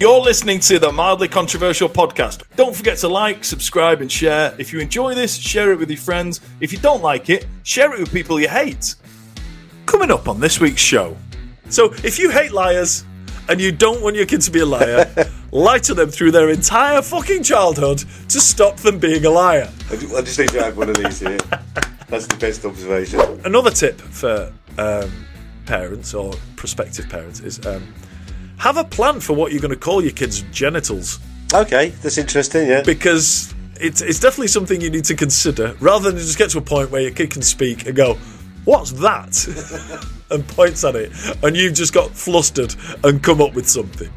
You're listening to the Mildly Controversial Podcast. Don't forget to like, subscribe, and share. If you enjoy this, share it with your friends. If you don't like it, share it with people you hate. Coming up on this week's show. So, if you hate liars and you don't want your kid to be a liar, lie to them through their entire fucking childhood to stop them being a liar. I ju- I just need to add one of these here. That's the best observation. Another tip for um, parents or prospective parents is um, have a plan for what you're going to call your kids' genitals. Okay, that's interesting, yeah. because it's it's definitely something you need to consider rather than just get to a point where your kid can speak and go, "What's that?" and points at it, and you've just got flustered and come up with something.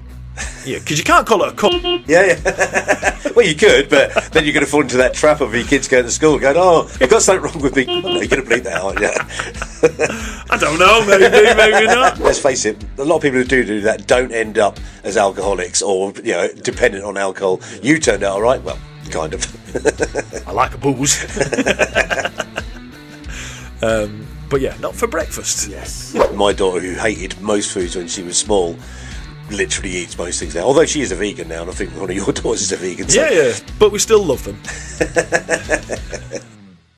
Yeah, because you can't call it a cunt. Yeah, yeah. well, you could, but then you're going to fall into that trap of your kids going to school going, oh, you've got something wrong with me. No, you're going to bleep that, aren't you? I don't know, maybe, maybe not. Let's face it, a lot of people who do do that don't end up as alcoholics or, you know, dependent on alcohol. You turned out all right. Well, kind of. I like a booze. um, but yeah, not for breakfast. yes. My daughter, who hated most foods when she was small, literally eats most things now. Although she is a vegan now, and I think one of your daughters is a vegan. So Yeah, yeah, but we still love them.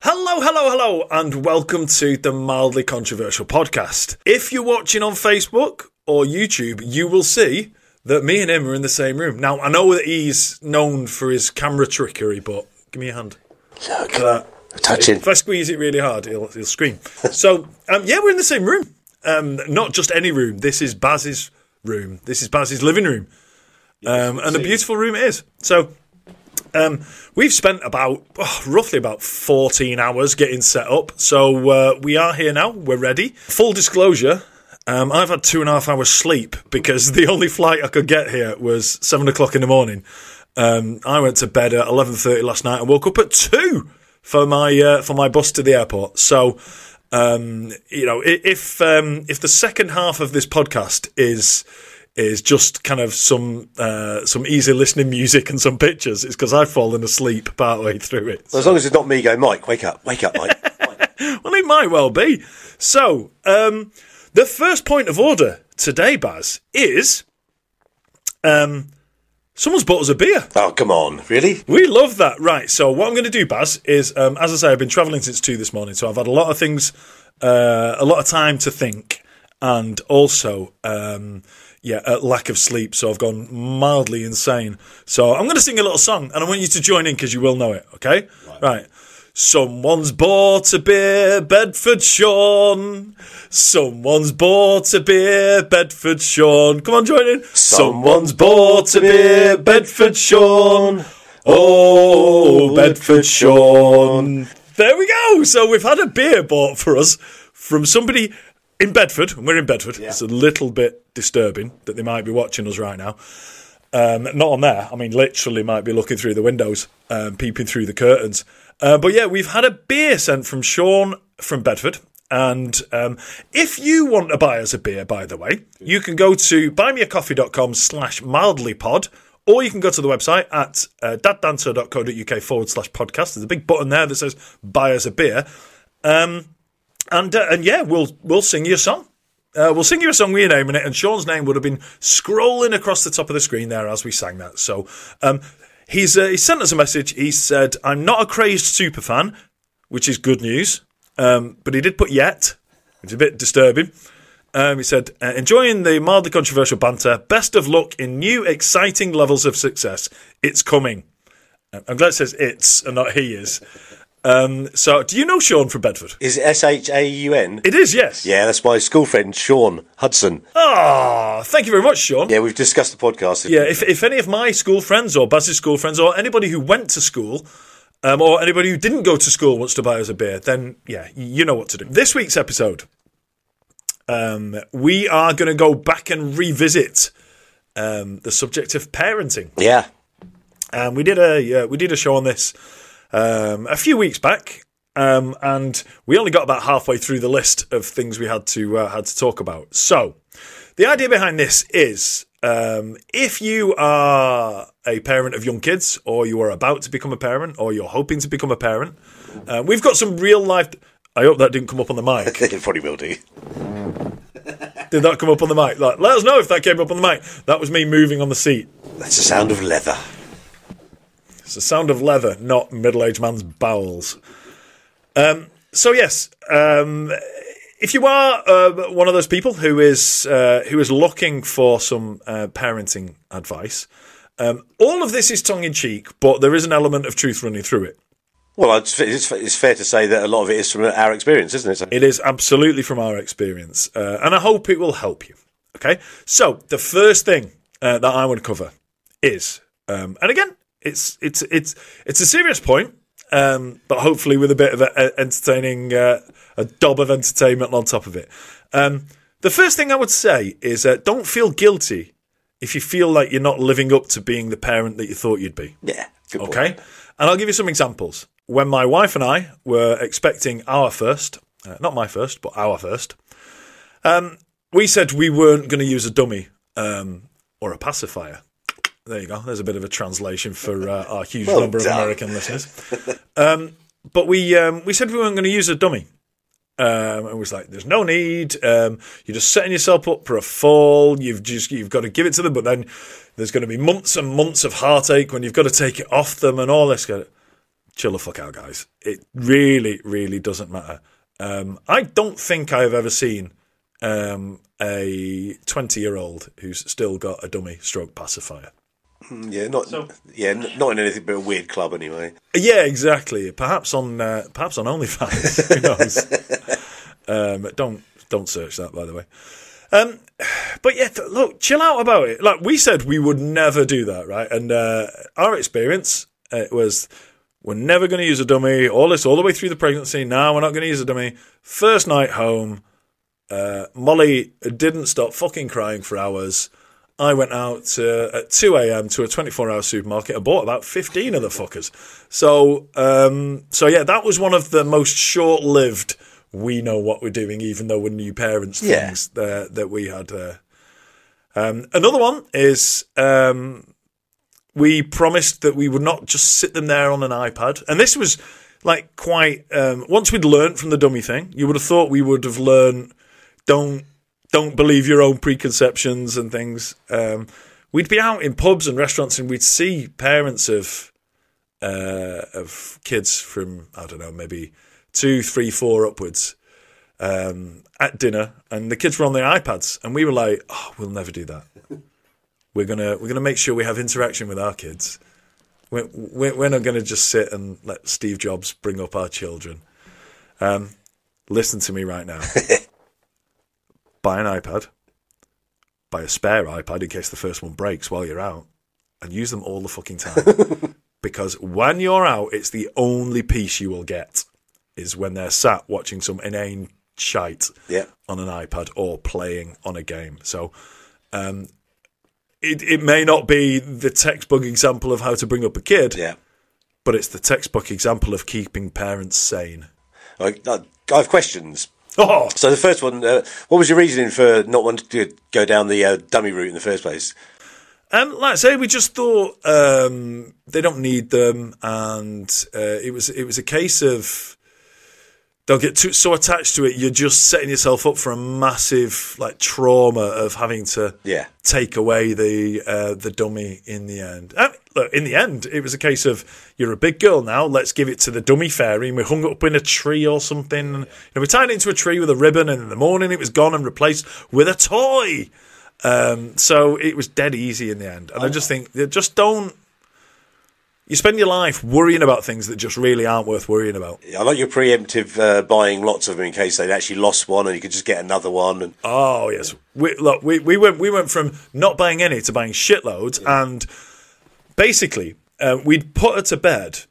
hello, hello, hello, and welcome to the Mildly Controversial Podcast. If you're watching on Facebook or YouTube, you will see that me and him are in the same room. Now, I know that he's known for his camera trickery, but give me a hand. Look, that. touching. If I squeeze it really hard, he'll, he'll scream. So, um, yeah, we're in the same room. Um, not just any room. This is Baz's room. This is Baz's living room. Um, and a beautiful room it is. So, um, we've spent about oh, roughly about 14 hours getting set up. So, uh, we are here now. We're ready. Full disclosure. Um, I've had two and a half hours sleep because the only flight I could get here was seven o'clock in the morning. Um, I went to bed at eleven thirty last night and woke up at two for my uh, for my bus to the airport. So, um, you know, if um, if the second half of this podcast is is just kind of some uh, some easy listening music and some pictures, it's because I've fallen asleep partway through it. As long as it's not me going, Mike, wake up, wake up, Mike. Well, it might well be. So, um, the first point of order today, Baz, is um, someone's bought us a beer. oh, come on, really? We love that. Right. So, what I'm going to do, Baz, is um, as I say, I've been travelling since two this morning, so I've had a lot of things, uh, a lot of time to think, and also, um, yeah, a lack of sleep. So I've gone mildly insane. So I'm going to sing a little song, and I want you to join in because you will know it. Okay. right. Someone's bought a beer, Bedford Shaun. Someone's bought a beer, Bedford Shaun. Come on, join in. Someone's bought a beer, Bedford Shaun. Oh, Bedford Shaun. There we go. So we've had a beer bought for us from somebody in Bedford, and we're in Bedford. It's a little bit disturbing that they might be watching us right now. Um, not on there. I mean, literally might be looking through the windows, um, peeping through the curtains. Uh, but yeah, we've had a beer sent from Shaun from Bedford. And um, if you want to buy us a beer, by the way, you can go to buymeacoffee.com slash mildlypod, or you can go to the website at uh, daddancer.co.uk forward slash podcast. There's a big button there that says buy us a beer. Um, and uh, and yeah, we'll we'll sing you a song. Uh, we'll sing you a song with your name in it, and Shaun's name would have been scrolling across the top of the screen there as we sang that. So um, he's uh, he sent us a message. He said, "I'm not a crazed super fan," which is good news. Um, but he did put yet, which is a bit disturbing. Um, he said, uh, enjoying the mildly controversial banter. Best of luck in new exciting levels of success. It's coming. Uh, I'm glad it says it's and not he is. Um, so, do you know Shaun from Bedford? Is it S H A U N? It is, yes. Yeah, that's my school friend, Shaun Hudson. Ah, thank you very much, Shaun. Yeah, we've discussed the podcast. Yeah, if, if any of my school friends or Baz's school friends or anybody who went to school um, or anybody who didn't go to school wants to buy us a beer, then yeah, you know what to do. This week's episode, um, we are going to go back and revisit um, the subject of parenting. Yeah. Um, we did a yeah, we did a show on this um, a few weeks back, um, and we only got about halfway through the list of things we had to uh, had to talk about. So, the idea behind this is um, if you are a parent of young kids, or you are about to become a parent, or you're hoping to become a parent, uh, we've got some real life. I hope that didn't come up on the mic. it probably will do. Did that come up on the mic? Like, let us know if that came up on the mic. That was me moving on the seat That's the sound of leather. It's the sound of leather, not middle-aged man's bowels. Um, so yes, um, if you are uh, one of those people who is uh, who is looking for some uh, parenting advice, um, all of this is tongue in cheek, but there is an element of truth running through it. Well, it's fair to say that a lot of it is from our experience, isn't it? It is absolutely from our experience, uh, and I hope it will help you. Okay, so the first thing uh, that I want to cover is, um, and again, it's it's it's it's a serious point, um, but hopefully with a bit of a, a entertaining, uh, a dob of entertainment on top of it. Um, the first thing I would say is uh, don't feel guilty if you feel like you're not living up to being the parent that you thought you'd be. yeah. Good point. Okay. And I'll give you some examples. When my wife and I were expecting our first, uh, not my first, but our first, um, we said we weren't going to use a dummy um, or a pacifier. There you go. There's a bit of a translation for uh, our huge Well number of. American listeners. Um, but we um, we said we weren't going to use a dummy. Um, and it was like, there's no need. Um, you're just setting yourself up for a fall. You've just you've got to give it to them, but then there's going to be months and months of heartache when you've got to take it off them and all this. Chill the fuck out, guys. It really, really doesn't matter. Um, I don't think I have ever seen um, a 20 year old who's still got a dummy stroke pacifier. Yeah, not yeah, not in anything but a weird club anyway. Yeah, exactly. Perhaps on uh, perhaps on OnlyFans. Who knows? um, don't don't search that, by the way. Um, but yeah, th- look, chill out about it. Like we said, we would never do that, right? And uh, our experience uh, was we're never going to use a dummy. All this, all the way through the pregnancy. Now we're not going to use a dummy. First night home, uh, Molly didn't stop fucking crying for hours. I went out uh, at 2 a.m. to a 24 hour supermarket and bought about 15 of the fuckers. So, um, so yeah, that was one of the most short lived, we know what we're doing, even though we're new parents things that we had. Uh, um, another one is um, we promised that we would not just sit them there on an iPad. And this was like quite, um, once we'd learned from the dummy thing, you would have thought we would have learned don't don't believe your own preconceptions and things. Um, we'd be out in pubs and restaurants and we'd see parents of uh, of kids from I don't know maybe two, three, four upwards um, at dinner, and the kids were on their iPads, and we were like, "Oh, we'll never do that. We're gonna we're gonna make sure we have interaction with our kids. We're, not gonna just sit and let Steve Jobs bring up our children." Um, listen to me right now buy an iPad, buy a spare iPad in case the first one breaks while you're out, and use them all the fucking time. because when you're out, it's the only piece you will get is when they're sat watching some inane shite Yeah. on an iPad or playing on a game. So, um, it it may not be the textbook example of how to bring up a kid, Yeah. but it's the textbook example of keeping parents sane. I, have questions. Oh, So the first one, uh, what was your reasoning for not wanting to go down the uh, dummy route in the first place? Um, like I say, we just thought um, they don't need them, and uh, it was it was a case of they'll get too, so attached to it. You're just setting yourself up for a massive like trauma of having to Yeah. take away the uh, the dummy in the end. I mean, look, in the end, it was a case of you're a big girl now. Let's give it to the dummy fairy, and we hung it up in a tree or something. And, you know, we tied it into a tree with a ribbon, and in the morning it was gone and replaced with a toy. Um, so it was dead easy in the end. And I just think just don't. You spend your life worrying about things that just really aren't worth worrying about. I like your preemptive uh, buying lots of them in case they'd actually lost one and you could just get another one. And Oh yes, we, look, we we went we went from not buying any to buying shitloads, and basically uh, we'd put her to bed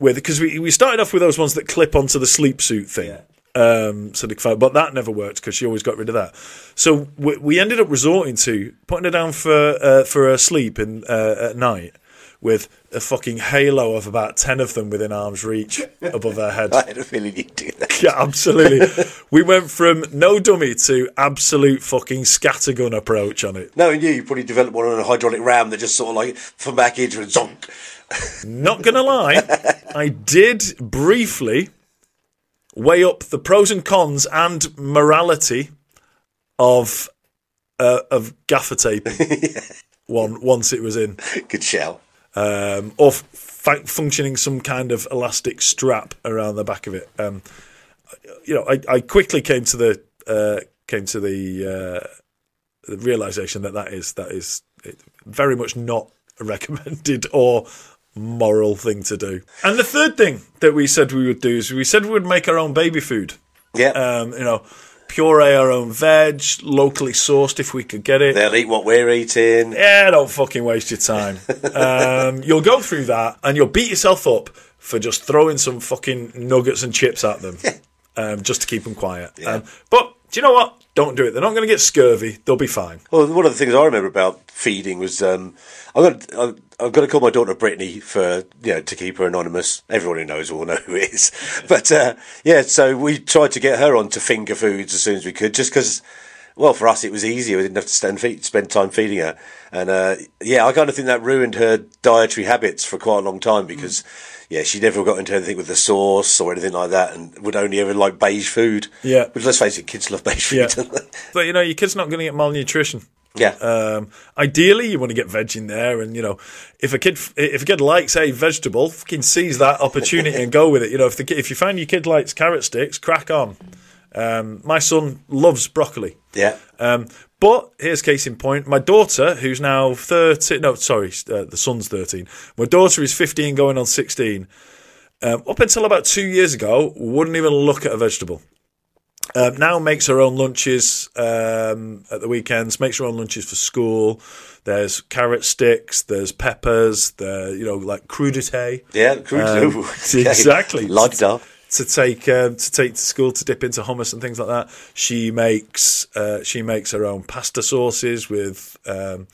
with because we we started off with those ones that clip onto the sleep suit thing. Um, so find, but that never worked because she always got rid of that. So we, we ended up resorting to putting her down for uh, for her sleep in uh, at night with a fucking halo of about ten of them within arm's reach above her head. I had a feeling you'd do that. Yeah, absolutely. we went from no dummy to absolute fucking scattergun approach on it. Knowing you, you probably developed one on a hydraulic ram that just sort of like from back into and zonk. Not gonna lie, I did briefly weigh up the pros and cons and morality of uh, of gaffer taping. one once it was in, Good shout. Um, or f- functioning some kind of elastic strap around the back of it. Um, you know, I, I quickly came to the uh, came to the, uh, the realization that that is that is very much not a recommended or moral thing to do. And the third thing that we said we would do is we said we would make our own baby food. Yeah. Um, you know, puree our own veg, locally sourced if we could get it. They'll eat what we're eating. Yeah, don't fucking waste your time. um, you'll go through that and you'll beat yourself up for just throwing some fucking nuggets and chips at them um, just to keep them quiet. Um, but do you know what? Don't do it. They're not going to get scurvy. They'll be fine. Well, one of the things I remember about feeding was um, I've got I've, I've got to call my daughter Brittany for you know to keep her anonymous. Everyone who knows will know who it is. But uh, yeah, so we tried to get her onto finger foods as soon as we could, just because. Well, for us, it was easier. We didn't have to stand feed, spend time feeding her, and uh, yeah, I kind of think that ruined her dietary habits for quite a long time because, yeah, she never got into anything with the sauce or anything like that, and would only ever like beige food. Yeah. but let's face it, kids love beige food. Yeah. don't they? But you know, your kid's not going to get malnutrition. yeah. Um, ideally, you want to get veg in there, and you know, if a kid if a kid likes a vegetable, fucking seize that opportunity and go with it. You know, if the if you find your kid likes carrot sticks, crack on. Um, my son loves broccoli. yeah. Um, but here's case in point: my daughter, who's now thirteen, no, sorry, uh, the son's thirteen. My daughter is fifteen, going on sixteen. Um, up until about two years ago, wouldn't even look at a vegetable. Um, now makes her own lunches um, at the weekends. Makes her own lunches for school. There's carrot sticks. There's peppers. There, you know, like crudité Yeah, crude. Um, exactly. Like that. To take um, to take to school to dip into hummus and things like that. She makes uh, she makes her own pasta sauces with um,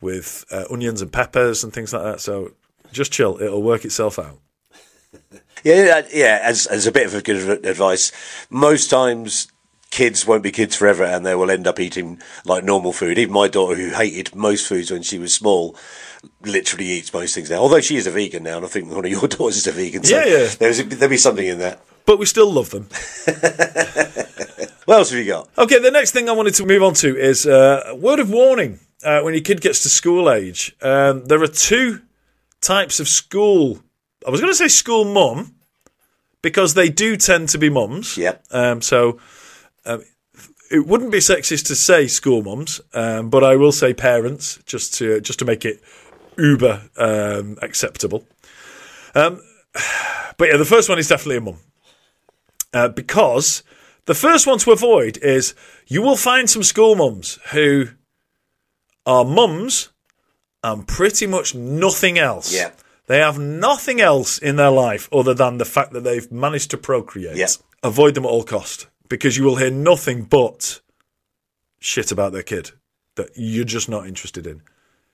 with uh, onions and peppers and things like that. So just chill; it'll work itself out. Yeah, yeah. As as a bit of a good advice, most times kids won't be kids forever, and they will end up eating like normal food. Even my daughter, who hated most foods when she was small, literally eats most things now. Although she is a vegan now, and I think one of your daughters is a vegan. So Yeah, yeah. There's there'll be something in that. But we still love them. What else have you got? Okay, the next thing I wanted to move on to is uh, a word of warning uh, when your kid gets to school age. Um, there are two types of school. I was going to say school mum because they do tend to be mums. Yep. Um, so um, it wouldn't be sexist to say school mums, um, but I will say parents just to just to make it uber um, acceptable. Um, but yeah, the first one is definitely a mum uh, because the first one to avoid is you will find some school mums who are mums and pretty much nothing else. Yeah. They have nothing else in their life other than the fact that they've managed to procreate. Yeah. Avoid them at all cost because you will hear nothing but shit about their kid that you're just not interested in.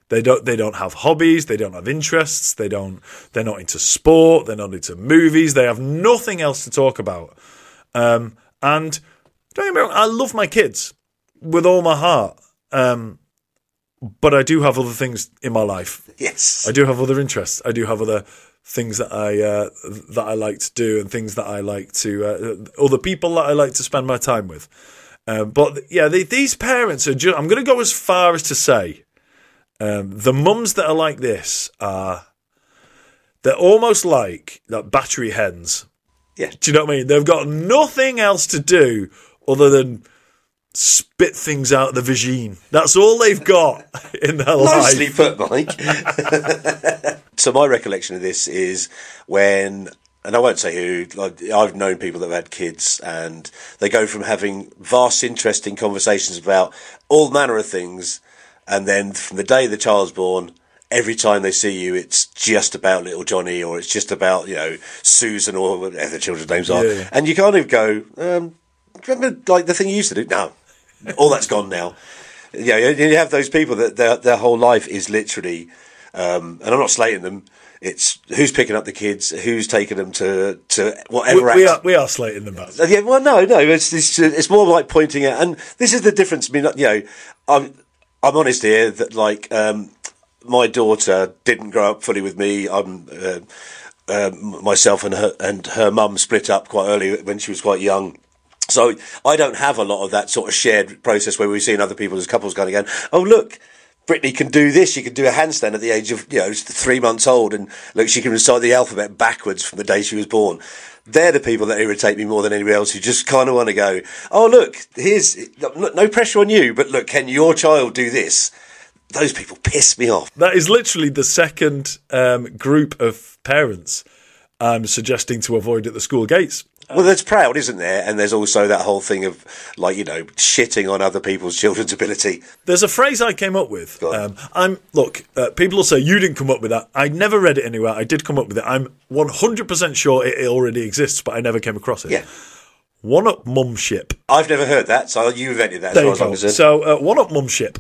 They don't. They don't have hobbies. They don't have interests. They don't. They're not into sport. They're not into movies. They have nothing else to talk about. Um, and don't get me wrong. I love my kids with all my heart. Um, but I do have other things in my life. Yes. I do have other interests. I do have other things that I uh, that I like to do and things that I like to uh, other people that I like to spend my time with. Um, but yeah, they, these parents are. Ju- I'm going to go as far as to say um, the mums that are like this are they're almost like like battery hens. Yeah. Do you know what I mean? They've got nothing else to do other than spit things out of the vagine. That's all they've got in their life. Nicely put, Mike. so my recollection of this is when, and I won't say who. Like, I've known people that have had kids, and they go from having vast, interesting conversations about all manner of things, and then from the day the child's born. Every time they see you, it's just about little Johnny, or it's just about you know Susan, or whatever the children's names are, Yeah. and you kind of go, um, remember like the thing you used to do? No, all that's gone now. Yeah, you you have those people that their their whole life is literally, um, and I'm not slating them. It's who's picking up the kids, who's taking them to to whatever. we act- are we are slating them back. yeah, well, no, no. It's, it's it's more like pointing out, and this is the difference. I mean, you know, I'm I'm honest here that like um, my daughter didn't grow up fully with me. I'm uh, um myself and her and her mum split up quite early when she was quite young. So I don't have a lot of that sort of shared process where we've seen other people as couples kind of going, oh look, Brittany can do this. She can do a handstand at the age of you know three months old, and look, she can recite the alphabet backwards from the day she was born. They're the people that irritate me more than anybody else. Who just kind of want to go, oh look, here's no pressure on you, but look, can your child do this? Those people piss me off. That is literally the second um, group of parents I'm suggesting to avoid at the school gates. Well, there's proud, isn't there? And there's also that whole thing of, like, you know, shitting on other people's children's ability. There's a phrase I came up with. Um, I'm look. Uh, people will say you didn't come up with that. I never read it anywhere. I did come up with it. I'm 100 percent sure it already exists, but I never came across it. Yeah. One up mumship. I've never heard that, so you invented that as There you go. So uh, one up mumship,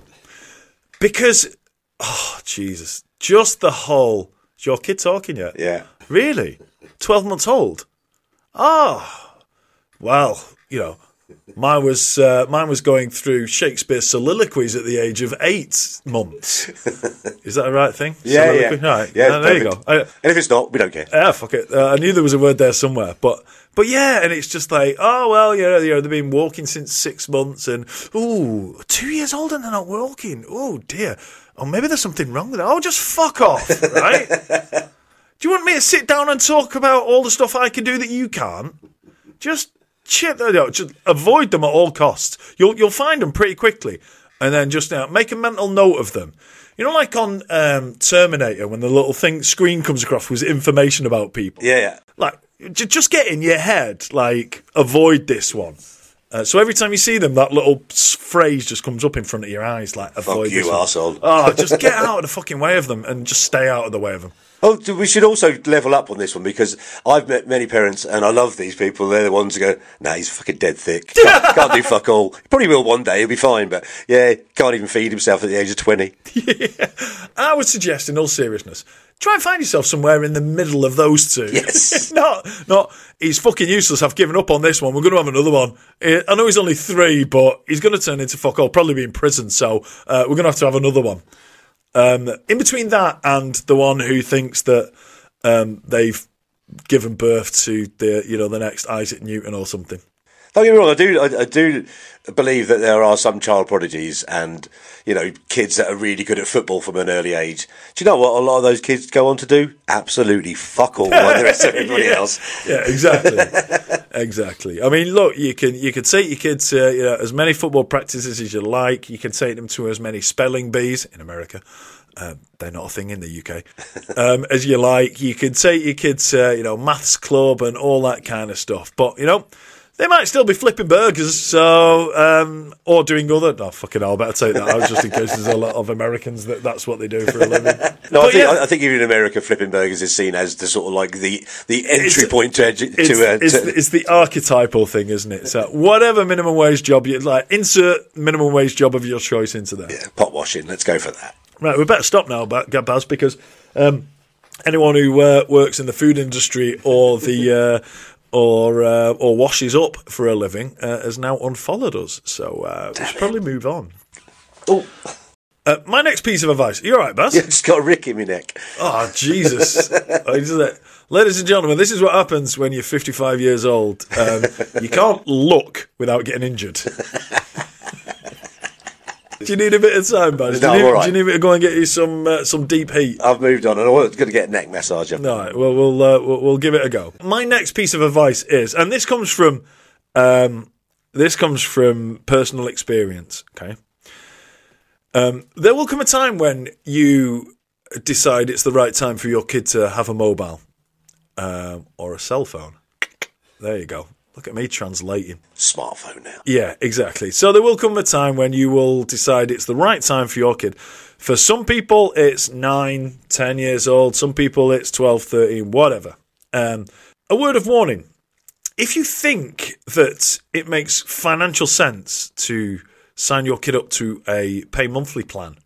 because oh Jesus, just the whole. Is your kid talking yet? yeah. Really? 12 months old? Oh, well, you know, mine was, uh, mine was going through Shakespeare's soliloquies at the age of eight months. Is that the right thing? Yeah, yeah. Right. Yeah, Uh, there you go. I, And if it's not, we don't care. yeah, fuck it. Uh, I knew there was a word there somewhere, but but yeah, and it's just like, oh well, you know, you know, they've been walking since six months, and ooh, two years old and they're not walking. Oh dear. Oh, maybe there's something wrong with it. Oh, just fuck off, right? do you want me to sit down and talk about all the stuff I can do that you can't? Just chip that out. Just avoid them at all costs. You'll you'll find them pretty quickly, and then just uh, make a mental note of them. You know, like on um, Terminator, when the little thing screen comes across with information about people. Yeah, yeah. Like, j- just get in your head. Like, avoid this one. Uh, so every time you see them, that little phrase just comes up in front of your eyes, like avoid Fuck you, this one. arsehole. Oh, just get out of the fucking way of them and just stay out of the way of them. Oh, we should also level up on this one because I've met many parents and I love these people. They're the ones who go, nah, he's fucking dead thick. Can't, can't do fuck all. He probably will one day. He'll be fine. But yeah, can't even feed himself at the age of 20. I would suggest, in all seriousness, try and find yourself somewhere in the middle of those two. Yes. not, not, he's fucking useless. I've given up on this one. We're going to have another one. Eh, I know he's only three, but he's going to turn into fuck all, probably be in prison. So uh, we're going to have to have another one. Um, in between that and the one who thinks that um, they've given birth to the, you know, the next Isaac Newton or something. Don't get me wrong. I do. I, I do believe that there are some child prodigies and you know kids that are really good at football from an early age. Do you know what a lot of those kids go on to do? Absolutely fuck all like the rest of everybody Yeah. else. Yeah, exactly, exactly. I mean, look, you can you can take your kids to you know as many football practices as you like. You can take them to as many spelling bees in America. Um, they're not a thing in the UK. Um, as you like, you can take your kids to you know maths club and all that kind of stuff. But you know. They might still be flipping burgers, so um, or doing other. No, fucking hell, I better take that out just in case there's a lot of Americans that that's what they do for a living. No, I think, yeah. I, think even in America, flipping burgers is seen as the sort of like the the entry It's- point to, edu- it's, to, uh, it's, to the, it's the archetypal thing, isn't it? So whatever minimum wage job you like, insert minimum wage job of your choice into there. Yeah, pot washing. Let's go for that. Right, we better stop now, Ba- Baz, because um, anyone who uh, works in the food industry or the uh, or uh, or washes up for a living uh, has now unfollowed us. So uh, we should probably move on. Oh, Uh, my next piece of advice. you're all right, Baz? yeah, just got a rick in my neck. Oh, Jesus. Oh. Ladies and gentlemen, this is what happens when you're 55 years old. Um, you can't look without getting injured. do you need a bit of time, Baz? Do, you need, right. do you need me to go and get you some uh, some deep heat? I've moved on, and I was going to get a neck massage. All right, well, we'll, uh, we'll we'll give it a go. My next piece of advice is, and this comes from um, this comes from personal experience. Okay, um, there will come a time when you decide it's the right time for your kid to have a mobile um, or a cell phone. There you go. Look at me translating. Smartphone now. Yeah, exactly. So there will come a time when you will decide it's the right time for your kid. For some people, it's 9, 10 years old. Some people, it's 12, 13, whatever. Um, a word of warning. If you think that it makes financial sense to sign your kid up to a pay monthly plan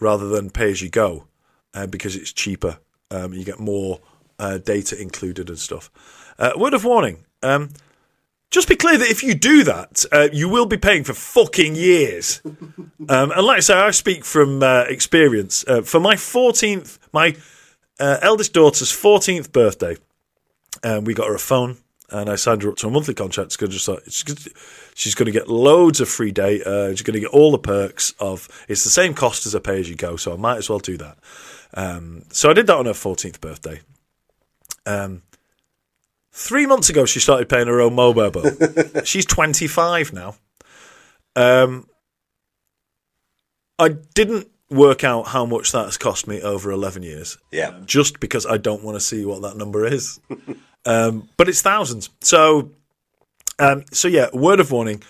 rather than pay as you go, uh, because it's cheaper, um, you get more uh, data included and stuff. Uh, word of warning. Um, just be clear that if you do that, uh, you will be paying for fucking years. Um, and like I say, I speak from uh, experience. Uh, for my 14th, my uh, eldest daughter's 14th birthday, um, we got her a phone. and I signed her up to a monthly contract because just thought she's, she's going to get loads of free data. She's going to get all the perks of. It's the same cost as a pay as you go, so I might as well do that. Um, so I did that on her 14th birthday. Um, three months ago, she started paying her own mobile bill. she's 25 now. Um, I didn't work out how much that has cost me over 11 years. Yeah. Just because I don't want to see what that number is. um, but it's thousands. So, um, so yeah, word of warning.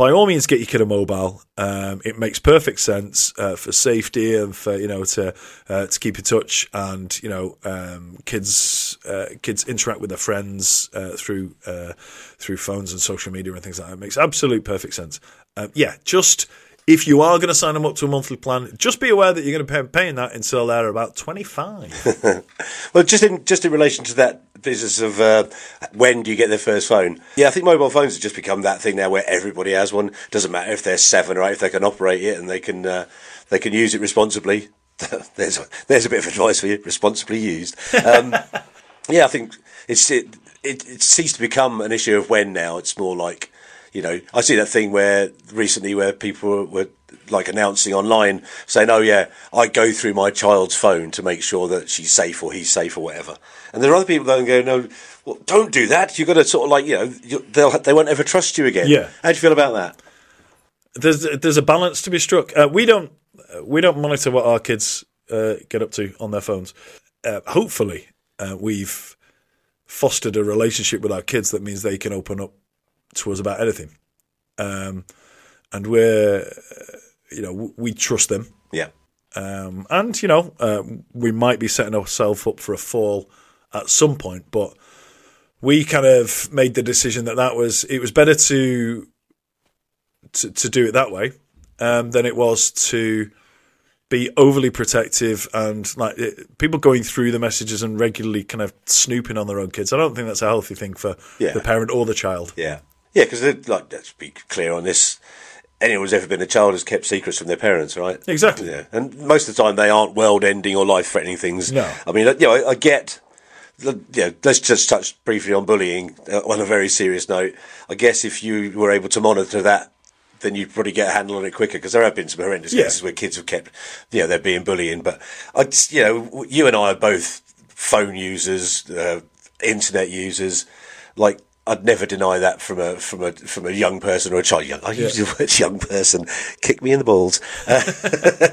By all means, get your kid a mobile. Um, it makes perfect sense uh, for safety and for you know to uh, to keep in touch and you know um, kids uh, kids interact with their friends uh, through uh, through phones and social media and things like that. It makes absolute perfect sense. Um, yeah, just if you are going to sign them up to a monthly plan, just be aware that you're going to be paying that until they're about 25. well, just in just in relation to that business of uh, when do you get their first phone? Yeah, I think mobile phones have just become that thing now where everybody has one. Doesn't matter if they're seven or eight, if they can operate it and they can uh, they can use it responsibly. there's a, there's a bit of advice for you: responsibly used. Um, yeah, I think it's it, it it ceased to become an issue of when now. It's more like you know, I see that thing where recently where people were like announcing online saying, "Oh yeah, I go through my child's phone to make sure that she's safe or he's safe or whatever." And there are other people that go, "No, well, don't do that. You've got to sort of like you know, they'll they won't ever trust you again." Yeah. How do you feel about that? There's there's a balance to be struck. Uh, we don't we don't monitor what our kids uh, get up to on their phones. Uh, hopefully, uh, we've fostered a relationship with our kids that means they can open up to us about anything. Um, and we're, uh, you know, we trust them. Yeah. Um, and, you know, uh, we might be setting ourselves up for a fall at some point, but we kind of made the decision that that was, it was better to, to, to do it that way um, than it was to be overly protective and like it, people going through the messages and regularly kind of snooping on their own kids. I don't think that's a healthy thing for Yeah. the parent or the child. Yeah. Yeah, because like let's be clear on this. Anyone who's ever been a child has kept secrets from their parents, right? Exactly. Yeah, and most of the time they aren't world-ending or life-threatening things. No. I mean, you know, I, I get. Yeah, let's just touch briefly on bullying uh, on a very serious note. I guess if you were able to monitor that, then you'd probably get a handle on it quicker because there have been some horrendous Yeah. cases where kids have kept, you know, they're being bullying. But I, just- you know, you and I are both phone users, uh, internet users. Like, I'd never deny that from a from a from a young person or a child. Young, I use the word young person. Kick me in the balls. Uh,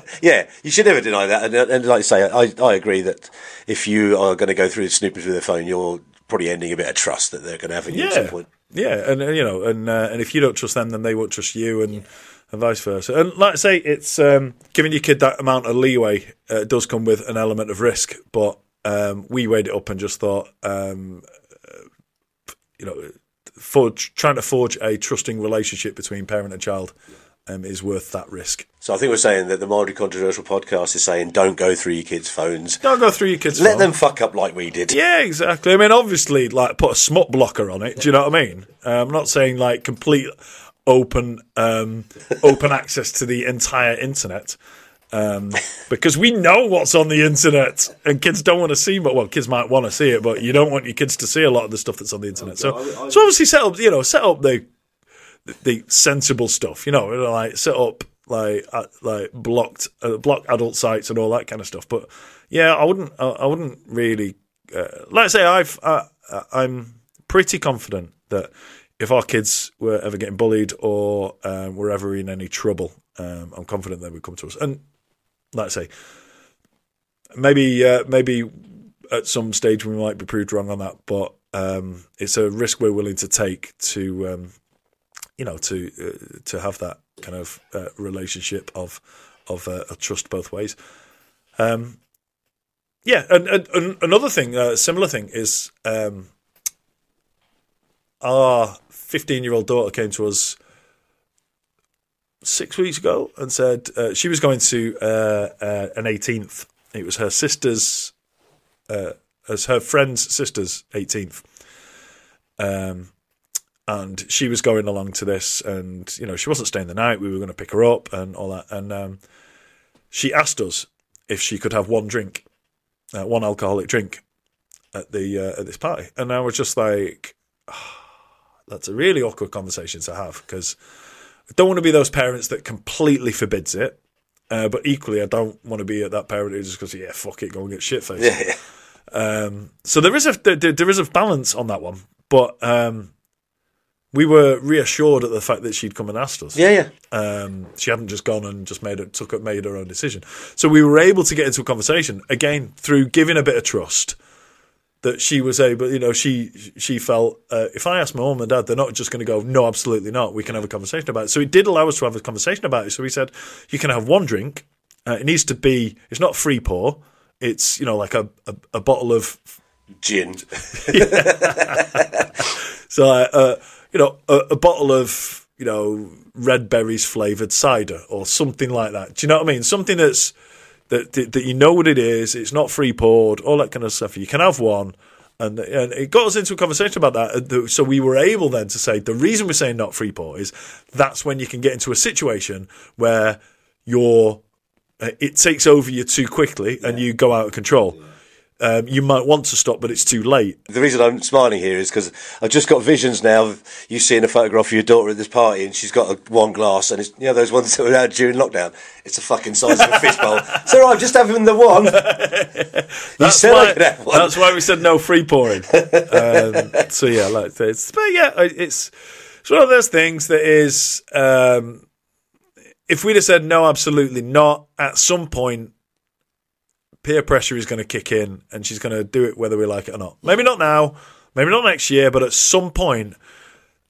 yeah, you should never deny that. And, and like I say, I, I agree that if you are going to go through snooping through their phone, you're probably ending a bit of trust that they're going to have in you at some Yeah, point. yeah, and uh, you know, and uh, and if you don't trust them, then they won't trust you, and, and vice versa. And like I say, it's um, giving your kid that amount of leeway uh, does come with an element of risk, but um, we weighed it up and just thought, um, uh, you know, forge, trying to forge a trusting relationship between parent and child um, is worth that risk. So I think we're saying that the mildly controversial podcast is saying don't go through your kids' phones. Don't go through your kids. Phones. Let phone. them fuck up like we did. Yeah, exactly. I mean, obviously, like put a smut blocker on it. Do you know what I mean? Uh, I'm not saying like complete open um, open access to the entire internet. Um, because we know what's on the internet, and kids don't want to see. But well, kids might want to see it, but you don't want your kids to see a lot of the stuff that's on the internet. So, so obviously, set up you know set up the the sensible stuff. You know, like set up like uh, like blocked uh, block adult sites and all that kind of stuff. But yeah, I wouldn't I, I wouldn't really uh, like I say I've uh, I'm pretty confident that if our kids were ever getting bullied or um, were ever in any trouble, um, I'm confident they would come to us. And I say, maybe uh, maybe at some stage we might be proved wrong on that, but um, it's a risk we're willing to take to um, you know to uh, to have that kind of uh, relationship of of uh, a trust both ways. Um, yeah, and, and, and another thing, a similar thing is um, our 15 year old daughter came to us six weeks ago and said uh, she was going to uh, uh, an 18th. It was her sister's, uh, as her friend's sister's 18th. Um, and she was going along to this, and you know she wasn't staying the night. We were going to pick her up and all that, and um, she asked us if she could have one drink, uh, one alcoholic drink, at the uh, at this party, and I was just like, that's a really awkward conversation to have because I don't want to be those parents that completely forbids it. Uh, but equally, I don't want to be at that parent who just goes, "Yeah, fuck it, go and get shit faced." Yeah, yeah. Um, so there is a there, there is a balance on that one, but um, we were reassured at the fact that she'd come and asked us. Yeah, yeah. Um, she hadn't just gone and just made it took it made her own decision. So we were able to get into a conversation again through giving a bit of trust that she was able. You know, she she felt uh, if I ask my mum and dad, they're not just going to go, no, absolutely not. We can have a conversation about it. So it did allow us to have a conversation about it. So we said, you can have one drink. Uh, it needs to be. It's not free pour. It's you know like a a, a bottle of Gin. so uh, you know a, a bottle of you know red berries flavored cider or something like that. Do you know what I mean? Something that's that that, that you know what it is. It's not free poured, all that kind of stuff. You can have one. And, and it got us into a conversation about that. So we were able then to say the reason we're saying not free pour is that's when you can get into a situation where you're uh, it takes over you too quickly and you go out of control. Um, you might want to stop, but it's too late. The reason I'm smiling here is because I've just got visions now of you seeing a photograph of your daughter at this party and she's got a, one glass and it's, you know, those ones that were out during lockdown. It's a fucking size of a fishbowl. All right, just having the one. you That's why, one. that's why we said no free pouring. um, so yeah, like it's, but yeah, it's it's one of those things that is. Um, if we'd have said no, absolutely not, at some point, peer pressure is going to kick in, and she's going to do it whether we like it or not. Maybe not now, maybe not next year, but at some point,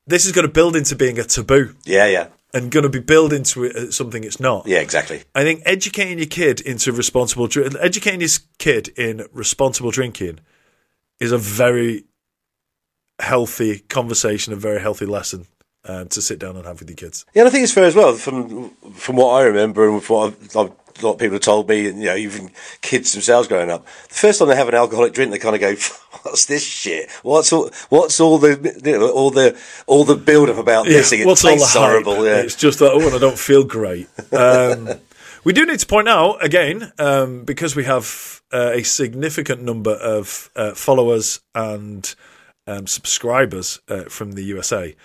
this is going to build into being a taboo Yeah, yeah. and going to be built into something it's not. Yeah, exactly. I think educating your kid into responsible educating his kid in responsible drinking is a very healthy conversation, a very healthy lesson uh, to sit down and have with your kids. Yeah, and I think it's fair as well. From from what I remember and from what I've, I've, a lot of people have told me, and you know, even kids themselves growing up, the first time they have an alcoholic drink, they kind of go, "What's this shit? What's all? What's all the you know, all the all the build up about this? It what's all the tastes hype? horrible." Yeah. It's just that oh, and I don't feel great. Um, we do need to point out again um, because we have uh, a significant number of uh, followers and um, subscribers uh, from the USA.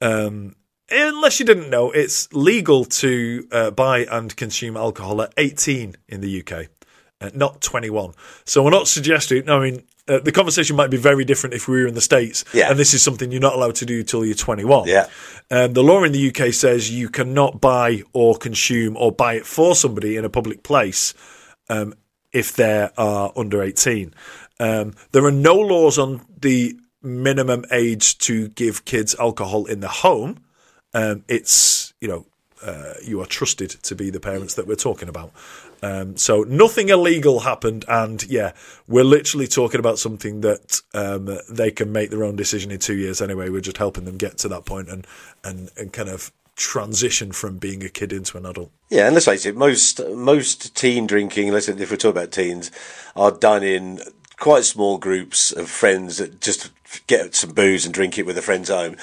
Um, unless you didn't know, it's legal to uh, buy and consume alcohol at 18 in the UK, uh, not 21. So we're not suggesting. I mean, uh, the conversation might be very different if we were in the states, Yeah. and this is something you're not allowed to do till you're 21. Yeah. Um, the law in the UK says you cannot buy or consume or buy it for somebody in a public place um, if they are under 18. Um, there are no laws on the minimum age to give kids alcohol in the home. Um, it's, you know, uh, you are trusted to be the parents that we're talking about. Um, so nothing illegal happened, and yeah, we're literally talking about something that um, they can make their own decision in two years anyway. We're just helping them get to that point and and, and kind of transition from being a kid into an adult. Yeah, and let's face it, most most teen drinking, let's if we're talking about teens, are done in quite small groups of friends that just get some booze and drink it with a friend's home.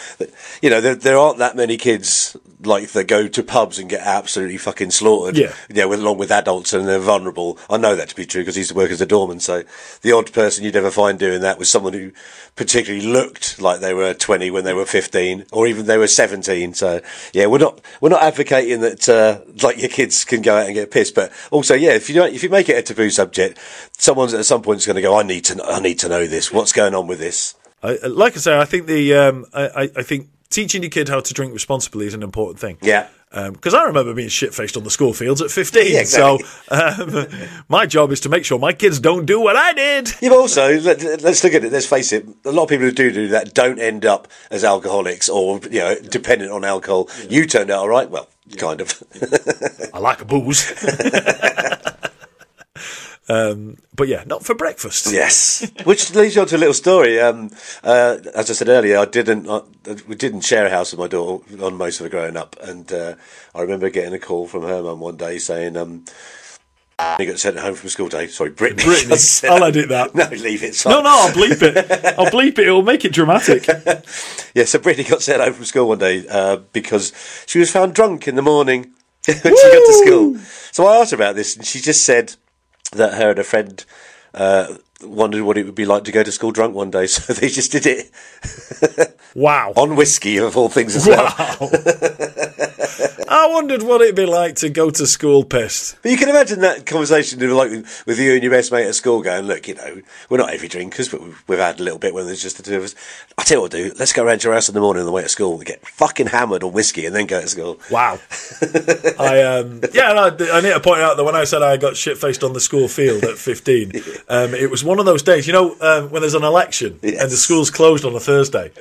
You know, there, there aren't that many kids like that go to pubs and get absolutely fucking slaughtered. Yeah. you know, with, along with adults and they're vulnerable. I know that to be true because I used to work as a doorman. So the odd person you'd ever find doing that was someone who particularly looked like they were 20 when they were 15 or even they were 17. So yeah, we're not, we're not advocating that, uh, like your kids can go out and get pissed, but also, yeah, if you don't, if you make it a taboo subject, someone's at some point is going to go, I need to, I need to know this. What's going on with this? I, like I say, I think the um, I, I- think teaching your kid how to drink responsibly is an important thing. Yeah. Because I remember being shit faced on the school fields at 15. Yeah, exactly. So um, my job is to make sure my kids don't do what I did. Yeah, but also let, us look at it. Let's face it. A lot of people who do do that don't end up as alcoholics or you know dependent on alcohol. You turned out all right. Well, kind of. I like a booze. um, but yeah, not for breakfast. yes. Which leads you on to a little story. Um, uh, as I said earlier, I didn't. Uh, we didn't share a house with my daughter on most of her growing up, and uh, I remember getting a call from her mum one day saying. Um, he got sent home from school day. Sorry, Brittany. Brittany. I'll edit that. No, leave it. No, no, I'll bleep it. I'll bleep it. It'll make it dramatic. Yeah, so Brittany got sent home from school one day uh, because she was found drunk in the morning when she got to school. So I asked her about this, and she just said that her and a friend uh, wondered what it would be like to go to school drunk one day, so they just did it Wow. on whiskey of all things as well. Wow. I wondered what it'd be like to go to school pissed. But you can imagine that conversation like with, you and your best mate at school going, look, you know, we're not heavy drinkers, but we've, had a little bit when there's just the two of us. I tell you what, we'll let's go around to your house in the morning on the way to school and get fucking hammered on whiskey and then go to school. Wow. I um yeah, I, I need to point out that when I said I got shit faced on the school field at 15, um, it was one of those days, you know, um, when there's an election Yes. and the school's closed on a Thursday.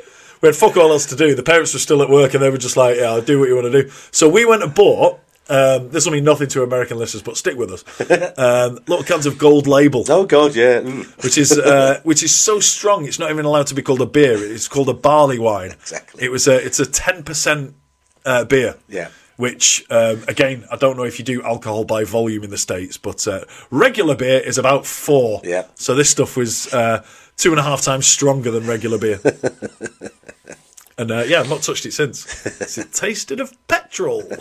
We had fuck all else to do. The parents were still at work and they were just like, yeah, I'll do what you want to do. So we went and bought, um, this will mean nothing to American listeners, but stick with us. Um, little cans of gold label. Oh, God, yeah. Mm. which is uh, which is so strong it's not even allowed to be called a beer. It's called a barley wine. Exactly. It was a it's a ten percent uh, beer. Yeah. Which um, again, I don't know if you do alcohol by volume in the states, but uh, regular beer is about four. Yeah. So this stuff was uh, two and a half times stronger than regular beer. and uh, yeah, I've not touched it since. It tasted of petrol.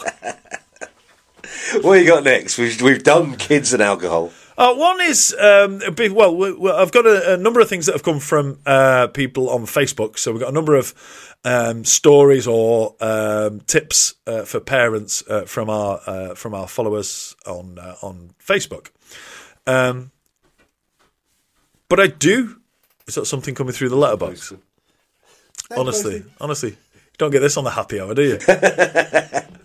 What you got next? We've, we've done kids and alcohol. Uh, one is um, a bit, well, we- we- I've got a, a number of things that have come from uh, people on Facebook. So we've got a number of um, stories or um, tips uh, for parents uh, from our uh, from our followers on uh, on Facebook. Um, but I do. Is that something coming through the letterbox? Honestly, honestly, you don't get this on the happy hour, do you?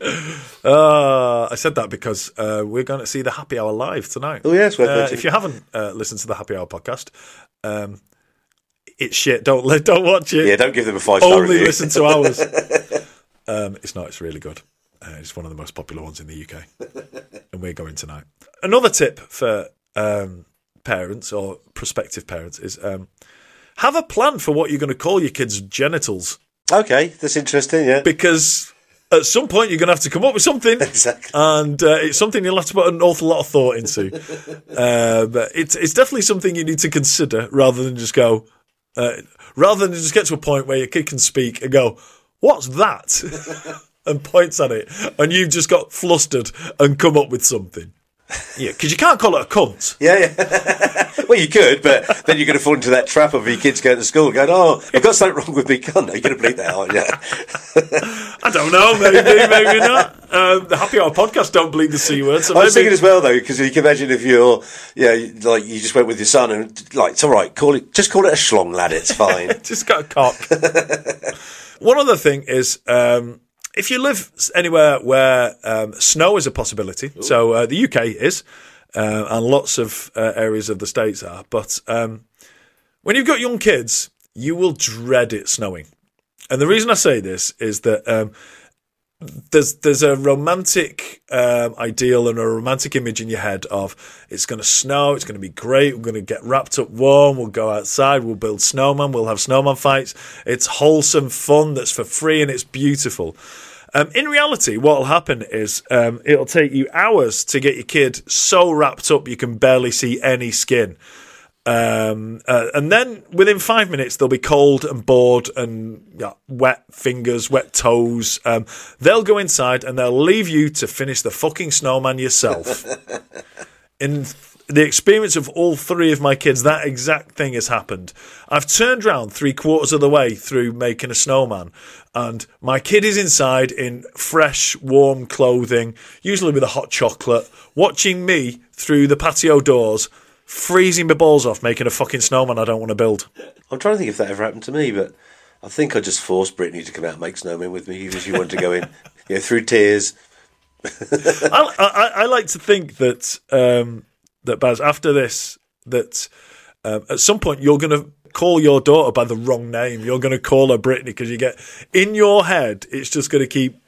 Uh, I said that because uh, we're going to see the Happy Hour live tonight. Oh, worth uh. If you haven't uh, listened to the Happy Hour podcast, um, it's shit. Don't li- don't watch it. Yeah, don't give them a five star Only review. listen to ours. um, it's not. It's really good. Uh, it's one of the most popular ones in the UK, and we're going tonight. Another tip for um, parents or prospective parents is um, have a plan for what you're going to call your kids' genitals Okay, that's interesting, yeah. because at some point you're going to have to come up with something. Exactly. And uh, it's something you'll have to put an awful lot of thought into. uh, but it's it's definitely something you need to consider rather than just go, uh, rather than just get to a point where your kid can speak and go, "What's that?" and points at it, and you've just got flustered and come up with something. Yeah, because you can't call it a cunt. Yeah, yeah. well, you could, but then you're going to fall into that trap of your kids going to school going, oh, I've got something wrong with me. Cunt. Are You're going to bleep that out, yeah. I don't know, maybe, maybe not. Um, the Happy Hour podcast don't bleed the c word, so I was maybe thinking as well, though, because you can imagine if you're, yeah, like you just went with your son and, like, it's all right, call it, just call it a schlong, lad, it's fine. just got a cock. One other thing is um, if you live anywhere where um, snow is a possibility, so uh, the UK is, uh, and lots of uh, areas of the states are, but um, when you've got young kids, you will dread it snowing. And the reason I say this is that um, there's there's a romantic um, ideal and a romantic image in your head of it's going to snow, it's going to be great, we're going to get wrapped up warm, we'll go outside, we'll build snowman, we'll have snowman fights. It's wholesome fun that's for free and it's beautiful. Um, in reality, what will happen is um, it'll take you hours to get your kid so wrapped up you can barely see any skin. Um, uh, and then within five minutes, they'll be cold and bored and yeah, wet fingers, wet toes. Um, they'll go inside and they'll leave you to finish the fucking snowman yourself. In the experience of all three of my kids, that exact thing has happened. I've turned around three quarters of the way through making a snowman, and my kid is inside in fresh, warm clothing, usually with a hot chocolate, watching me through the patio doors, freezing my balls off, making a fucking snowman I don't want to build. I'm trying to think if that ever happened to me, but I think I just forced Brittany to come out and make snowmen with me because she wanted to go in, you know, through tears. I, I, I like to think that um, that Baz, after this, that um, at some point you're going to call your daughter by the wrong name. You're going to call her Brittany because you get in your head. It's just going to keep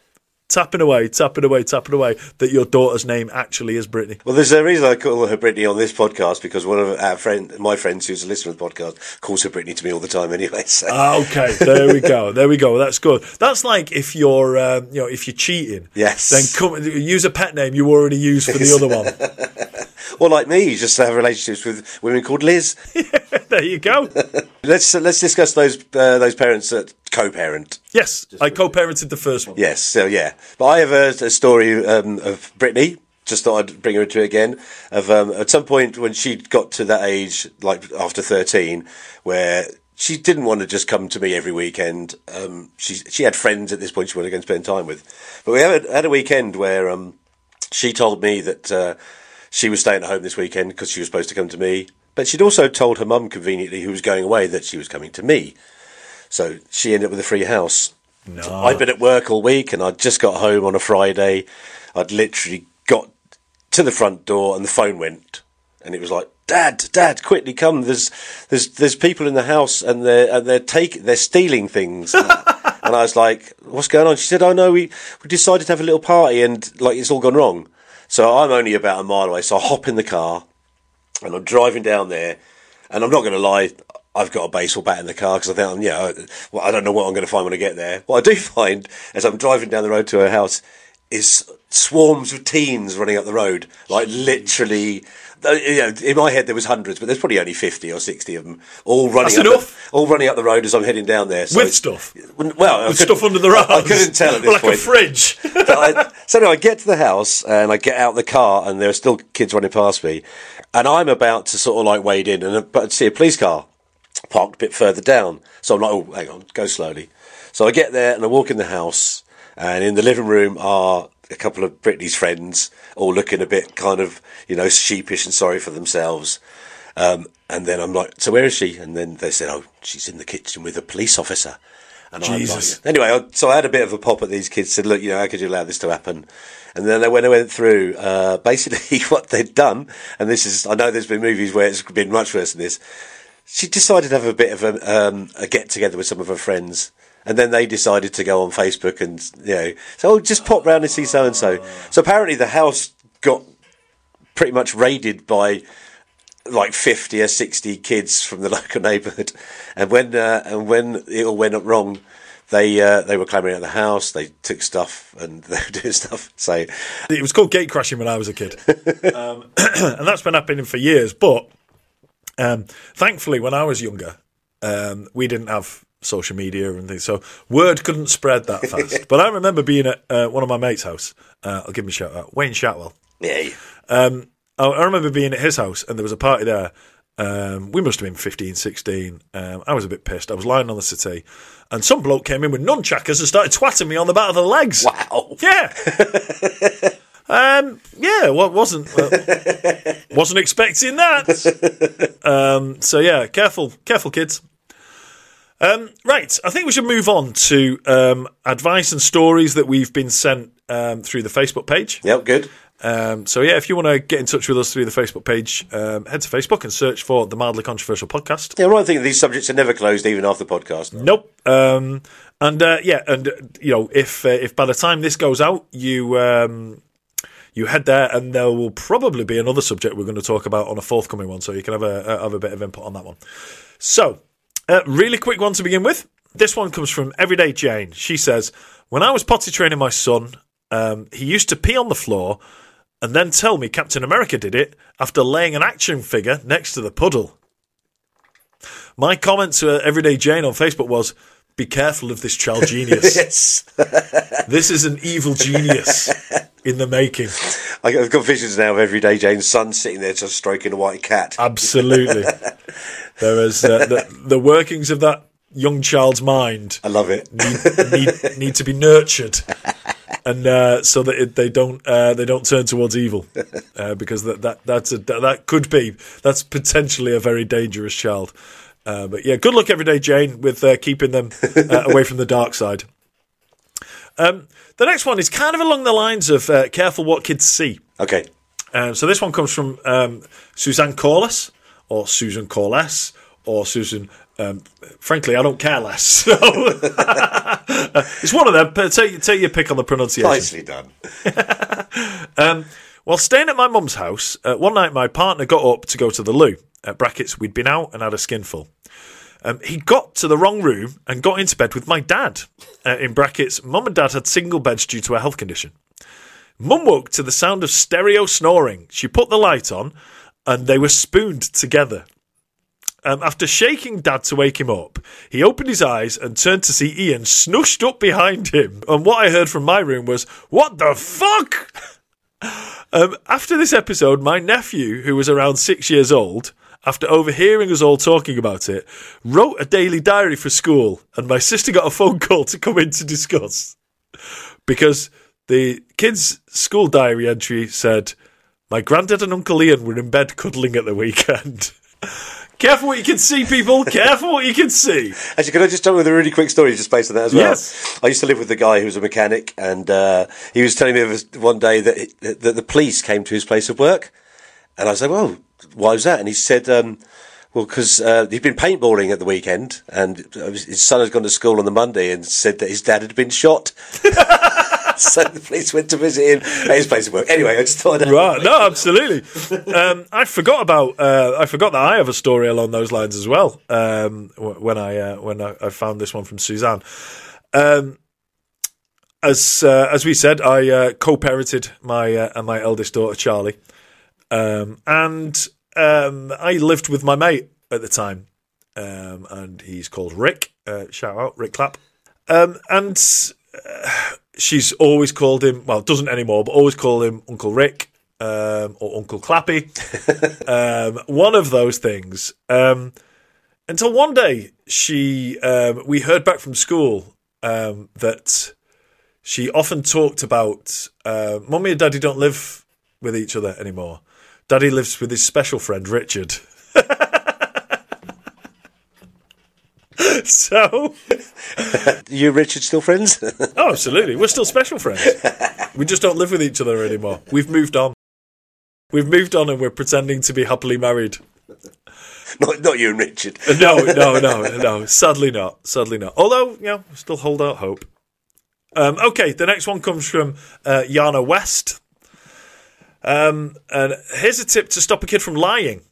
tapping away, tapping away, tapping away that your daughter's name actually is Brittany. Well, there's a reason I call her Brittany on this podcast because one of our friend, my friends who's a listener of the podcast, calls her Brittany to me all the time anyway. So. Ah, Okay, there we go. There we go. That's good. That's like if you're, um, you know, if you're cheating. Yes. Then come use a pet name you already used for the other one. Well, like me, you just have relationships with women called Liz. there you go. let's let's discuss those uh, those parents that co-parent. Yes, I co-parented the first one. Yes, so yeah. But I have a, a story um, of Brittany just thought I'd bring her into it again. Of um, at some point when she got to that age, like after thirteen, where she didn't want to just come to me every weekend. Um, she she had friends at this point she wanted to go and spend time with, but we had, had a weekend where um, she told me that uh, she was staying at home this weekend because she was supposed to come to me. But she'd also told her mum conveniently, who was going away, that she was coming to me. So she ended up with a free house. No. I'd been at work all week and I'd just got home on a Friday. I'd literally got to the front door and the phone went. And it was like, Dad, Dad, quickly come! There's, there's, there's people in the house, and they're, and they're take, they're stealing things. and I was like, "What's going on?" She said, "Oh no, we, we decided to have a little party, and like it's all gone wrong." So I'm only about a mile away, so I hop in the car, and I'm driving down there, and I'm not going to lie, I've got a baseball bat in the car because I think, I'm, yeah, well, I don't know what I'm going to find when I get there. What I do find as I'm driving down the road to her house is swarms of teens running up the road, like literally. You know, in my head there was hundreds, but there's probably only fifty or sixty of them, all running That's up, enough. The, all running up the road as I'm heading down there. So With stuff? Well, With stuff under the arms. I couldn't tell at this like point. a fridge. I, so anyway, I get to the house and I get out the car and there are still kids running past me, and I'm about to sort of like wade in and but I see a police car parked a bit further down. So I'm like, oh, hang on, go slowly. So I get there and I walk in the house, and in the living room are a couple of Brittany's friends, all looking a bit kind of you know sheepish and sorry for themselves. Um, and then I'm like, so where is she? And then they said, oh, she's in the kitchen with a police officer. And I'm Jesus. like, anyway, I, so I had a bit of a pop at these kids. Said, look, you know, how could you allow this to happen? And then they when I went through, uh, basically what they'd done, and this is, I know there's been movies where it's been much worse than this. She decided to have a bit of a, um, a get together with some of her friends. And then they decided to go on Facebook and, you know, so oh, just pop round and see so and so. So apparently the house got pretty much raided by like 50 or 60 kids from the local neighbourhood. And when, uh, and when it all went wrong, they, uh, they were clambering out of the house, they took stuff and they were doing stuff. So, It was called gate crashing when I was a kid, um, and that's been happening for years. But um, thankfully, when I was younger, um, we didn't have social media and things, so word couldn't spread that fast. but I remember being at uh, one of my mates' house. Uh, I'll give him a shout out, Wayne Shatwell. yeah. Um, I, I remember being at his house, and there was a party there. Um, we must have been 15, 16. Um, I was a bit pissed. I was lying on the settee, and some bloke came in with nunchuckers and started twatting me on the back of the legs. Wow. Yeah. um, yeah, well, wasn't well, wasn't expecting that. Um, so yeah, careful, careful, kids. Um, right, I think we should move on to um, advice and stories that we've been sent um, through the Facebook page. Yep, good. Um, so yeah, if you want to get in touch with us through the Facebook page, um, head to Facebook and search for the Mildly Controversial Podcast. Yeah, well, I think these subjects are never closed even after the podcast. Nope. Um, and uh, yeah, and uh, you know, if uh, if by the time this goes out, you um, you head there, and there will probably be another subject we're going to talk about on a forthcoming one, so you can have a uh, have a bit of input on that one. So, uh, really quick one to begin with. This one comes from Everyday Jane. She says, "When I was potty training my son, um, he used to pee on the floor." And then tell me Captain America did it after laying an action figure next to the puddle. My comment to Everyday Jane on Facebook was, "Be careful of this child genius. Yes. this is an evil genius in the making." I- I've got visions now of everyday Jane's son sitting there just stroking a white cat. Absolutely, there is uh, the, the workings of that young child's mind I love it. need, need, need to be nurtured, and uh, so that it, they don't uh, they don't turn towards evil, uh, because that that that's a, that, that could be that's potentially a very dangerous child. Uh, but yeah, good luck every day, Jane, with uh, keeping them uh, away from the dark side. Um, the next one is kind of along the lines of uh, careful what kids see. Okay. Um, so this one comes from um, Suzanne Corliss, or Susan Corless, or Susan. Um, frankly, I don't care less. So it's one of them. but Take, take your pick on the pronunciation. Nicely done. While staying at my mum's house, uh, one night my partner got up to go to the loo. At brackets, we'd been out and had a skinful. Um, he got to the wrong room and got into bed with my dad. Uh, in brackets, mum and dad had single beds due to a health condition. Mum woke to the sound of stereo snoring. She put the light on and they were spooned together. Um, after shaking Dad to wake him up, he opened his eyes and turned to see Ian snushed up behind him. And what I heard from my room was, What the fuck? Um, after this episode, my nephew, who was around six years old, after overhearing us all talking about it, wrote a daily diary for school, and my sister got a phone call to come in to discuss. Because the kid's school diary entry said, My granddad and Uncle Ian were in bed cuddling at the weekend. Careful what you can see, people. Careful what you can see. Actually, can I just tell you with a really quick story just based on that as well? Yes. I used to live with a guy who was a mechanic, and uh, he was telling me one day that, that the police came to his place of work. And I said, well, why was that? And he said, um, well, because uh, he'd been paintballing at the weekend, and uh, his son had gone to school on the Monday and said that his dad had been shot. so the police went to visit him at his place of work. Anyway, I just thought I'd Right, no, absolutely. Um, I forgot about. Uh, I forgot that I have a story along those lines as well. Um, when I uh, when I, I found this one from Suzanne. Um, as uh, as we said, I uh, co-parented my uh, my eldest daughter Charlie, um, and um, I lived with my mate at the time, um, and he's called Rick. Uh, shout out, Rick Clapp. Um, and uh, she's always called him. Well, doesn't anymore, but always called him Uncle Rick um, or Uncle Clappy. um, one of those things. Um, until one day, she um, we heard back from school um, that she often talked about uh, mummy and daddy don't live with each other anymore. Daddy lives with his special friend Richard. so, You and Richard still friends? oh, absolutely, we're still special friends. We just don't live with each other anymore. We've moved on. We've moved on, and we're pretending to be happily married. not, not you and Richard. No, no, no, no. Sadly not. Sadly not. Although, you know, still hold out hope. Um, okay, the next one comes from uh, Yana West. Um, and here's a tip to stop a kid from lying.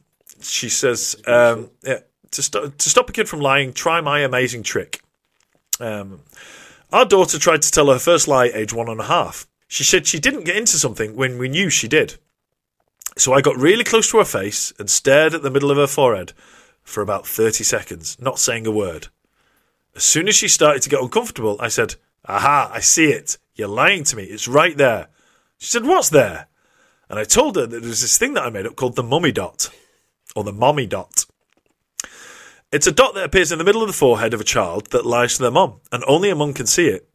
She says, um, yeah, to, st- to stop a kid from lying, try my amazing trick. Um, our daughter tried to tell her first lie age one and a half. She said she didn't get into something when we knew she did. So I got really close to her face and stared at the middle of her forehead for about 30 seconds, not saying a word. As soon as she started to get uncomfortable, I said, Aha, I see it. You're lying to me. It's right there. She said, What's there? And I told her that there was this thing that I made up called the mummy dot, or the mommy dot. It's a dot that appears in the middle of the forehead of a child that lies to their mum, and only a mum can see it.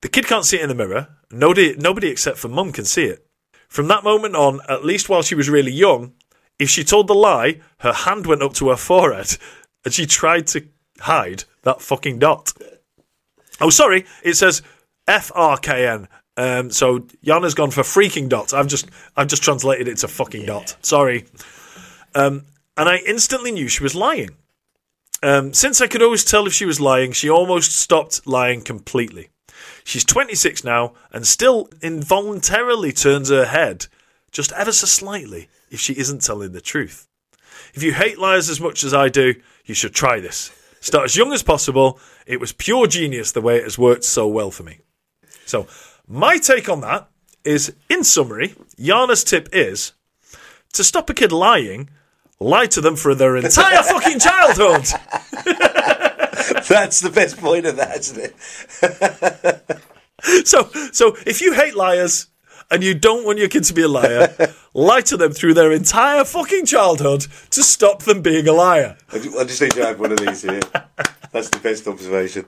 The kid can't see it in the mirror. Nobody, nobody except for mum can see it. From that moment on, at least while she was really young, if she told the lie, her hand went up to her forehead and she tried to hide that fucking dot. Oh, sorry, it says F R K N. Um, so Yana's gone for freaking dot. I've just I've just translated it to fucking dot. Sorry. Um, and I instantly knew she was lying. Um, since I could always tell if she was lying, she almost stopped lying completely. She's 26 now and still involuntarily turns her head just ever so slightly if she isn't telling the truth. If you hate liars as much as I do, you should try this. Start as young as possible. It was pure genius the way it has worked so well for me. So, my take on that is in summary, Yana's tip is to stop a kid lying, lie to them for their entire fucking childhood. That's the best point of that, isn't it? So, so if you hate liars and you don't want your kid to be a liar, lie to them through their entire fucking childhood to stop them being a liar. I ju- I just need to have one of these here. That's the best observation.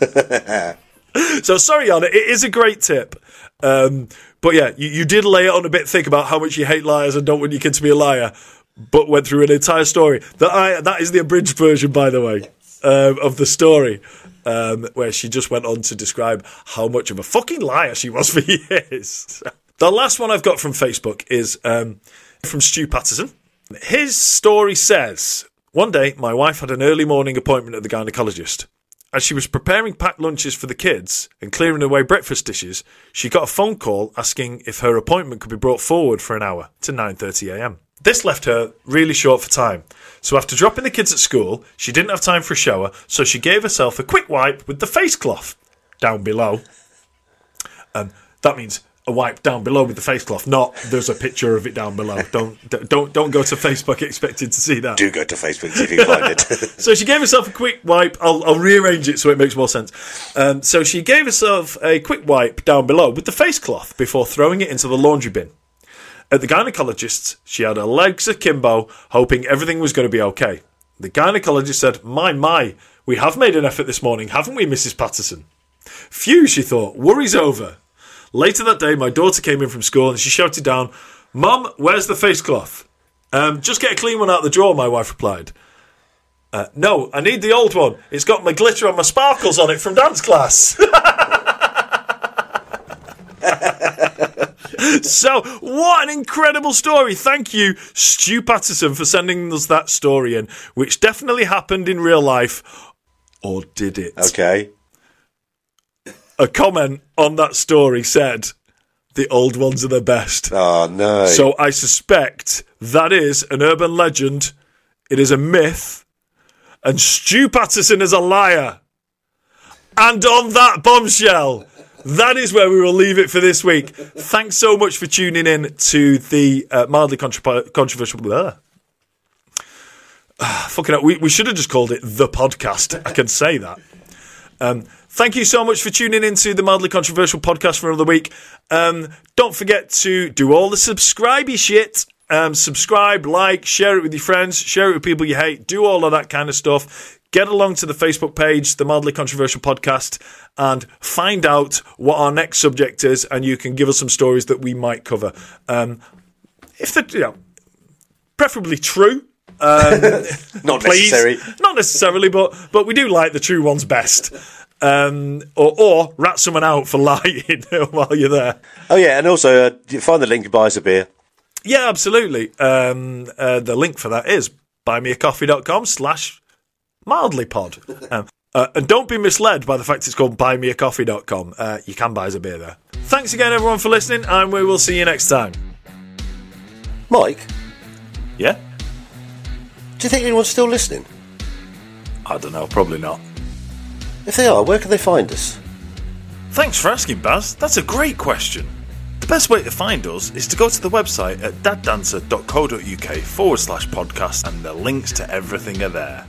So sorry, Anna, it is a great tip. Um, but yeah, you, you did lay it on a bit thick about how much you hate liars and don't want your kid to be a liar, but went through an entire story. That I that is the abridged version, by the way, um, of the story, um, where she just went on to describe how much of a fucking liar she was for years. the last one I've got from Facebook is um, from Stu Patterson. His story says One day, my wife had an early morning appointment at the gynecologist. As she was preparing packed lunches for the kids and clearing away breakfast dishes, she got a phone call asking if her appointment could be brought forward for an hour to 9:30 a.m. This left her really short for time. So after dropping the kids at school, she didn't have time for a shower, so she gave herself a quick wipe with the face cloth down below. And that means a wipe down below with the face cloth, not there's a picture of it down below. Don't don't don't go to Facebook expecting to see that. Do go to Facebook if you find it. So she gave herself a quick wipe. I'll, I'll rearrange it so it makes more sense. Um, so she gave herself a quick wipe down below with the face cloth before throwing it into the laundry bin. At the gynecologist's, she had her legs akimbo, hoping everything was going to be okay. The gynecologist said, My, my, we have made an effort this morning, haven't we, Mrs. Patterson? Phew, she thought, worry's over. Later that day, my daughter came in from school and she shouted down, Mum, where's the face cloth? Um, just get a clean one out of the drawer, my wife replied. Uh, no, I need the old one. It's got my glitter and my sparkles on it from dance class. so, what an incredible story. Thank you, Stu Patterson, for sending us that story in, which definitely happened in real life. Or did it? okay. A comment on that story said, the old ones are the best. Oh no. So I suspect that is an urban legend. It is a myth. And Stu Patterson is a liar. And on that bombshell, that is where we will leave it for this week. Thanks so much for tuning in to the uh, mildly contra- controversial. Blah. Ah, fucking hell, we, we should have just called it the podcast. I can say that. Um, thank you so much for tuning into the mildly controversial podcast for another week. Um, don't forget to do all the subscribey shit. Um, subscribe, like, share it with your friends, share it with people you hate, do all of that kind of stuff. Get along to the Facebook page, the Mildly Controversial Podcast, and find out what our next subject is, and you can give us some stories that we might cover. Um, if they're, you know, preferably true, Not please. necessary. Not necessarily, but but we do like the true ones best. Um, or, or rat someone out for lying while you're there. Oh yeah, and also uh, find the link and buy us a beer. Yeah, absolutely. Um, uh, the link for that is buymeacoffee.com slash mildlypod. Um, uh, and don't be misled by the fact it's called buymeacoffee.com. Uh, you can buy us a beer there. Thanks again, everyone, for listening, and we will see you next time. Mike, Yeah? do you think anyone's still listening? I don't know, probably not. If they are, where can they find us? Thanks for asking, Baz. That's a great question. The best way to find us is to go to the website at daddancer.co.uk forward slash podcast, and the links to everything are there.